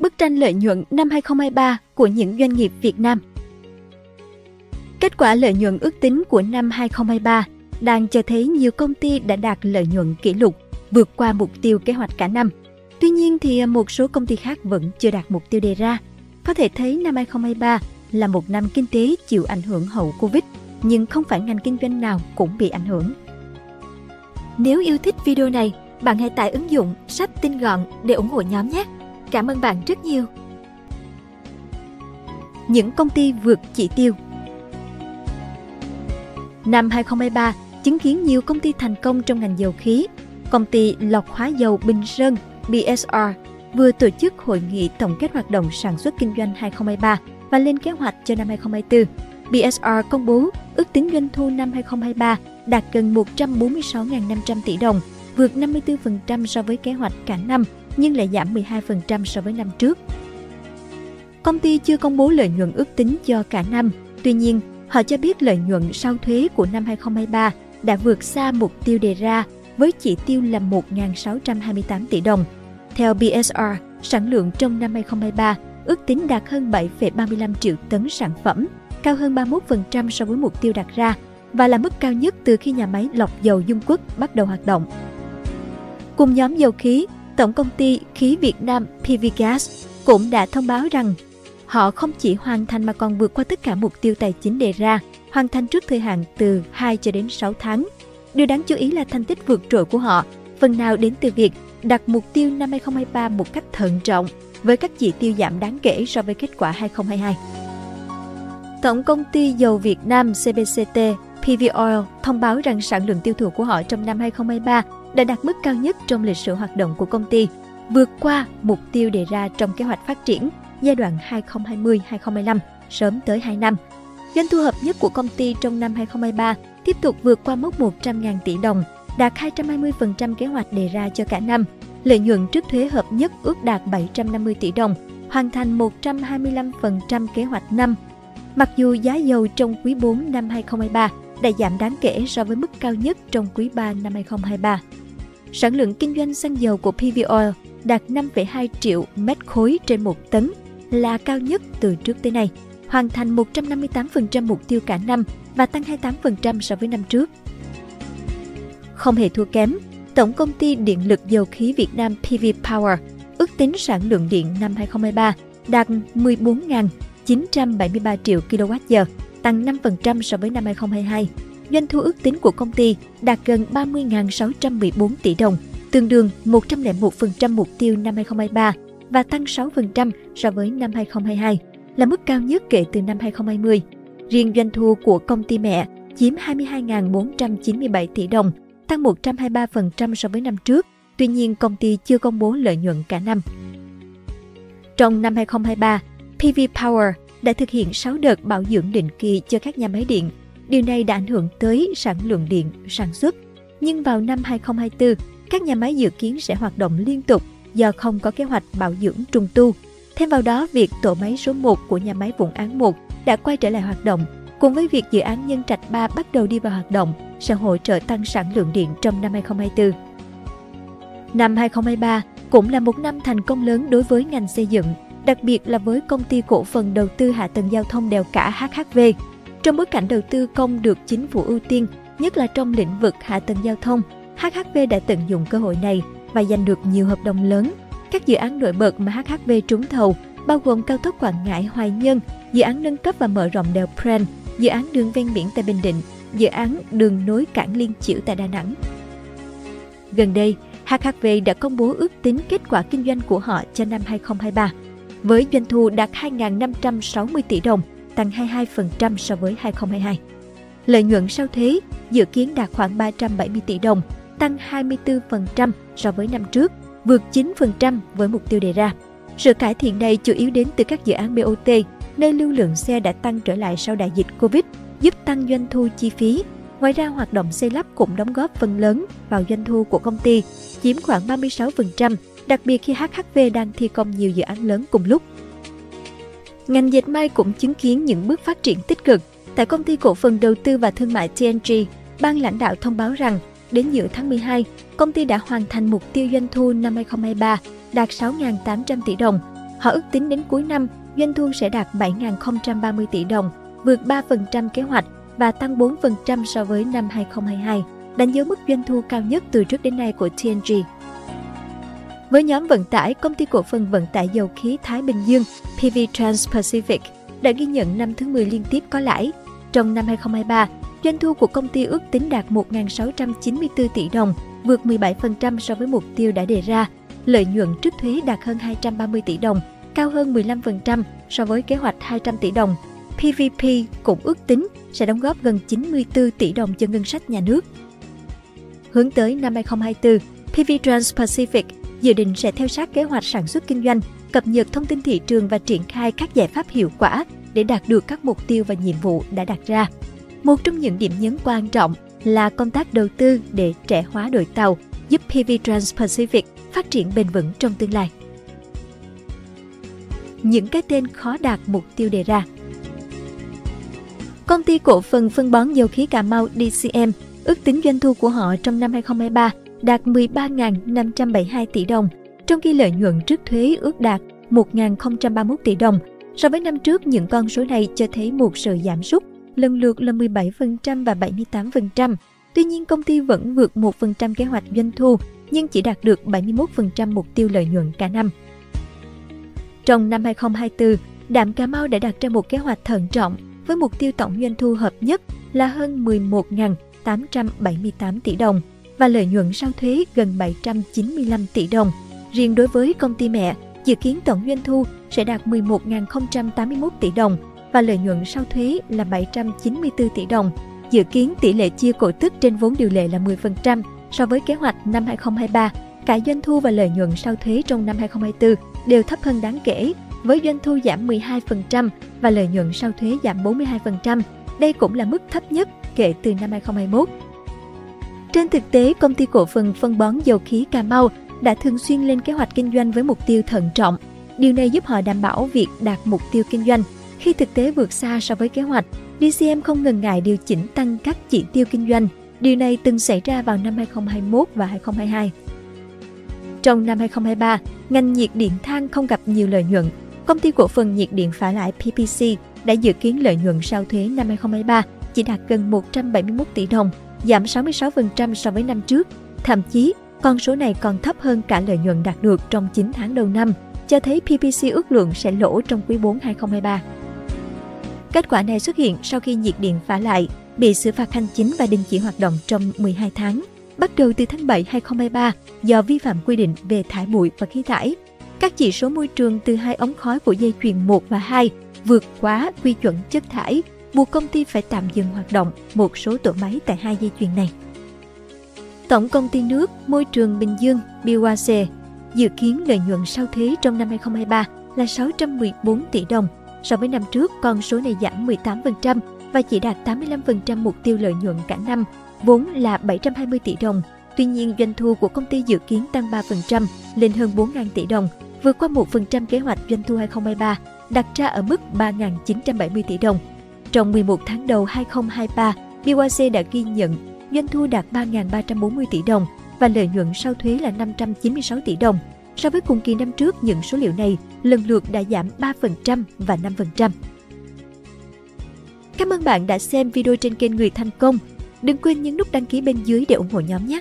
Bức tranh lợi nhuận năm 2023 của những doanh nghiệp Việt Nam Kết quả lợi nhuận ước tính của năm 2023 đang cho thấy nhiều công ty đã đạt lợi nhuận kỷ lục, vượt qua mục tiêu kế hoạch cả năm. Tuy nhiên thì một số công ty khác vẫn chưa đạt mục tiêu đề ra. Có thể thấy năm 2023 là một năm kinh tế chịu ảnh hưởng hậu Covid, nhưng không phải ngành kinh doanh nào cũng bị ảnh hưởng. Nếu yêu thích video này, bạn hãy tải ứng dụng sách tin gọn để ủng hộ nhóm nhé. Cảm ơn bạn rất nhiều. Những công ty vượt chỉ tiêu Năm 2023 chứng kiến nhiều công ty thành công trong ngành dầu khí. Công ty lọc hóa dầu Bình Sơn BSR vừa tổ chức hội nghị tổng kết hoạt động sản xuất kinh doanh 2023 và lên kế hoạch cho năm 2024. BSR công bố ước tính doanh thu năm 2023 đạt gần 146.500 tỷ đồng, vượt 54% so với kế hoạch cả năm nhưng lại giảm 12% so với năm trước. Công ty chưa công bố lợi nhuận ước tính cho cả năm, tuy nhiên họ cho biết lợi nhuận sau thuế của năm 2023 đã vượt xa mục tiêu đề ra với chỉ tiêu là 1.628 tỷ đồng. Theo BSR, sản lượng trong năm 2023 ước tính đạt hơn 7,35 triệu tấn sản phẩm, cao hơn 31% so với mục tiêu đặt ra và là mức cao nhất từ khi nhà máy lọc dầu Dung Quốc bắt đầu hoạt động. Cùng nhóm dầu khí, Tổng công ty Khí Việt Nam PVGas cũng đã thông báo rằng họ không chỉ hoàn thành mà còn vượt qua tất cả mục tiêu tài chính đề ra, hoàn thành trước thời hạn từ 2 cho đến 6 tháng. Điều đáng chú ý là thành tích vượt trội của họ phần nào đến từ việc đặt mục tiêu năm 2023 một cách thận trọng với các chỉ tiêu giảm đáng kể so với kết quả 2022. Tổng công ty dầu Việt Nam CBCT PV Oil thông báo rằng sản lượng tiêu thụ của họ trong năm 2023 đã đạt mức cao nhất trong lịch sử hoạt động của công ty, vượt qua mục tiêu đề ra trong kế hoạch phát triển giai đoạn 2020-2025, sớm tới 2 năm. Doanh thu hợp nhất của công ty trong năm 2023 tiếp tục vượt qua mốc 100.000 tỷ đồng, đạt 220% kế hoạch đề ra cho cả năm. Lợi nhuận trước thuế hợp nhất ước đạt 750 tỷ đồng, hoàn thành 125% kế hoạch năm. Mặc dù giá dầu trong quý 4 năm 2023 đã giảm đáng kể so với mức cao nhất trong quý 3 năm 2023. Sản lượng kinh doanh xăng dầu của PV Oil đạt 5,2 triệu mét khối trên một tấn, là cao nhất từ trước tới nay, hoàn thành 158% mục tiêu cả năm và tăng 28% so với năm trước. Không hề thua kém, Tổng công ty Điện lực Dầu khí Việt Nam PV Power ước tính sản lượng điện năm 2023 đạt 14.973 triệu kWh, tăng 5% so với năm 2022. Doanh thu ước tính của công ty đạt gần 30.614 tỷ đồng, tương đương 101% mục tiêu năm 2023 và tăng 6% so với năm 2022, là mức cao nhất kể từ năm 2020. Riêng doanh thu của công ty mẹ chiếm 22.497 tỷ đồng, tăng 123% so với năm trước. Tuy nhiên, công ty chưa công bố lợi nhuận cả năm. Trong năm 2023, PV Power đã thực hiện 6 đợt bảo dưỡng định kỳ cho các nhà máy điện. Điều này đã ảnh hưởng tới sản lượng điện sản xuất. Nhưng vào năm 2024, các nhà máy dự kiến sẽ hoạt động liên tục do không có kế hoạch bảo dưỡng trùng tu. Thêm vào đó, việc tổ máy số 1 của nhà máy Vũng Án 1 đã quay trở lại hoạt động, cùng với việc dự án Nhân Trạch 3 bắt đầu đi vào hoạt động sẽ hỗ trợ tăng sản lượng điện trong năm 2024. Năm 2023 cũng là một năm thành công lớn đối với ngành xây dựng, đặc biệt là với công ty cổ phần đầu tư hạ tầng giao thông đèo cả HHV. Trong bối cảnh đầu tư công được chính phủ ưu tiên, nhất là trong lĩnh vực hạ tầng giao thông, HHV đã tận dụng cơ hội này và giành được nhiều hợp đồng lớn. Các dự án nổi bật mà HHV trúng thầu bao gồm cao tốc Quảng Ngãi Hoài Nhân, dự án nâng cấp và mở rộng đèo Pren, dự án đường ven biển tại Bình Định, dự án đường nối cảng Liên Chiểu tại Đà Nẵng. Gần đây, HHV đã công bố ước tính kết quả kinh doanh của họ cho năm 2023, với doanh thu đạt 2.560 tỷ đồng, tăng 22% so với 2022. Lợi nhuận sau thuế dự kiến đạt khoảng 370 tỷ đồng, tăng 24% so với năm trước, vượt 9% với mục tiêu đề ra. Sự cải thiện này chủ yếu đến từ các dự án BOT, nơi lưu lượng xe đã tăng trở lại sau đại dịch Covid, giúp tăng doanh thu chi phí. Ngoài ra, hoạt động xây lắp cũng đóng góp phần lớn vào doanh thu của công ty, chiếm khoảng 36%, đặc biệt khi HHV đang thi công nhiều dự án lớn cùng lúc. Ngành dệt may cũng chứng kiến những bước phát triển tích cực. Tại công ty cổ phần đầu tư và thương mại TNG, ban lãnh đạo thông báo rằng đến giữa tháng 12, công ty đã hoàn thành mục tiêu doanh thu năm 2023 đạt 6.800 tỷ đồng, Họ ước tính đến cuối năm, doanh thu sẽ đạt 7.030 tỷ đồng, vượt 3% kế hoạch và tăng 4% so với năm 2022, đánh dấu mức doanh thu cao nhất từ trước đến nay của TNG. Với nhóm vận tải, công ty cổ phần vận tải dầu khí Thái Bình Dương PV Trans-Pacific đã ghi nhận năm thứ 10 liên tiếp có lãi. Trong năm 2023, doanh thu của công ty ước tính đạt 1.694 tỷ đồng, vượt 17% so với mục tiêu đã đề ra. Lợi nhuận trước thuế đạt hơn 230 tỷ đồng, cao hơn 15% so với kế hoạch 200 tỷ đồng. PVP cũng ước tính sẽ đóng góp gần 94 tỷ đồng cho ngân sách nhà nước. Hướng tới năm 2024, PV Trans-Pacific dự định sẽ theo sát kế hoạch sản xuất kinh doanh, cập nhật thông tin thị trường và triển khai các giải pháp hiệu quả để đạt được các mục tiêu và nhiệm vụ đã đặt ra. Một trong những điểm nhấn quan trọng là công tác đầu tư để trẻ hóa đội tàu, giúp PV Trans-Pacific phát triển bền vững trong tương lai. Những cái tên khó đạt mục tiêu đề ra Công ty cổ phần phân bón dầu khí Cà Mau DCM ước tính doanh thu của họ trong năm 2023 đạt 13.572 tỷ đồng, trong khi lợi nhuận trước thuế ước đạt 1.031 tỷ đồng. So với năm trước, những con số này cho thấy một sự giảm sút, lần lượt là 17% và 78%. Tuy nhiên, công ty vẫn vượt 1% kế hoạch doanh thu, nhưng chỉ đạt được 71% mục tiêu lợi nhuận cả năm. Trong năm 2024, Đạm Cà Mau đã đặt ra một kế hoạch thận trọng với mục tiêu tổng doanh thu hợp nhất là hơn 11.878 tỷ đồng và lợi nhuận sau thuế gần 795 tỷ đồng. Riêng đối với công ty mẹ, dự kiến tổng doanh thu sẽ đạt 11.081 tỷ đồng và lợi nhuận sau thuế là 794 tỷ đồng. Dự kiến tỷ lệ chia cổ tức trên vốn điều lệ là 10% so với kế hoạch năm 2023. Cả doanh thu và lợi nhuận sau thuế trong năm 2024 đều thấp hơn đáng kể, với doanh thu giảm 12% và lợi nhuận sau thuế giảm 42%. Đây cũng là mức thấp nhất kể từ năm 2021. Trên thực tế, công ty cổ phần phân bón dầu khí Cà Mau đã thường xuyên lên kế hoạch kinh doanh với mục tiêu thận trọng. Điều này giúp họ đảm bảo việc đạt mục tiêu kinh doanh. Khi thực tế vượt xa so với kế hoạch, DCM không ngần ngại điều chỉnh tăng các chỉ tiêu kinh doanh. Điều này từng xảy ra vào năm 2021 và 2022. Trong năm 2023, ngành nhiệt điện than không gặp nhiều lợi nhuận. Công ty cổ phần nhiệt điện phá lại PPC đã dự kiến lợi nhuận sau thuế năm 2023 chỉ đạt gần 171 tỷ đồng, giảm 66% so với năm trước. Thậm chí, con số này còn thấp hơn cả lợi nhuận đạt được trong 9 tháng đầu năm, cho thấy PPC ước lượng sẽ lỗ trong quý 4 2023. Kết quả này xuất hiện sau khi nhiệt điện phá lại, bị xử phạt hành chính và đình chỉ hoạt động trong 12 tháng, bắt đầu từ tháng 7 2023 do vi phạm quy định về thải bụi và khí thải. Các chỉ số môi trường từ hai ống khói của dây chuyền 1 và 2 vượt quá quy chuẩn chất thải buộc công ty phải tạm dừng hoạt động một số tổ máy tại hai dây chuyền này. Tổng công ty nước Môi trường Bình Dương BYC dự kiến lợi nhuận sau thuế trong năm 2023 là 614 tỷ đồng. So với năm trước, con số này giảm 18% và chỉ đạt 85% mục tiêu lợi nhuận cả năm, vốn là 720 tỷ đồng. Tuy nhiên, doanh thu của công ty dự kiến tăng 3% lên hơn 4.000 tỷ đồng, vượt qua 1% kế hoạch doanh thu 2023, đặt ra ở mức 3.970 tỷ đồng. Trong 11 tháng đầu 2023, BYC đã ghi nhận doanh thu đạt 3.340 tỷ đồng và lợi nhuận sau thuế là 596 tỷ đồng. So với cùng kỳ năm trước, những số liệu này lần lượt đã giảm 3% và 5%. Cảm ơn bạn đã xem video trên kênh Người Thành Công. Đừng quên nhấn nút đăng ký bên dưới để ủng hộ nhóm nhé!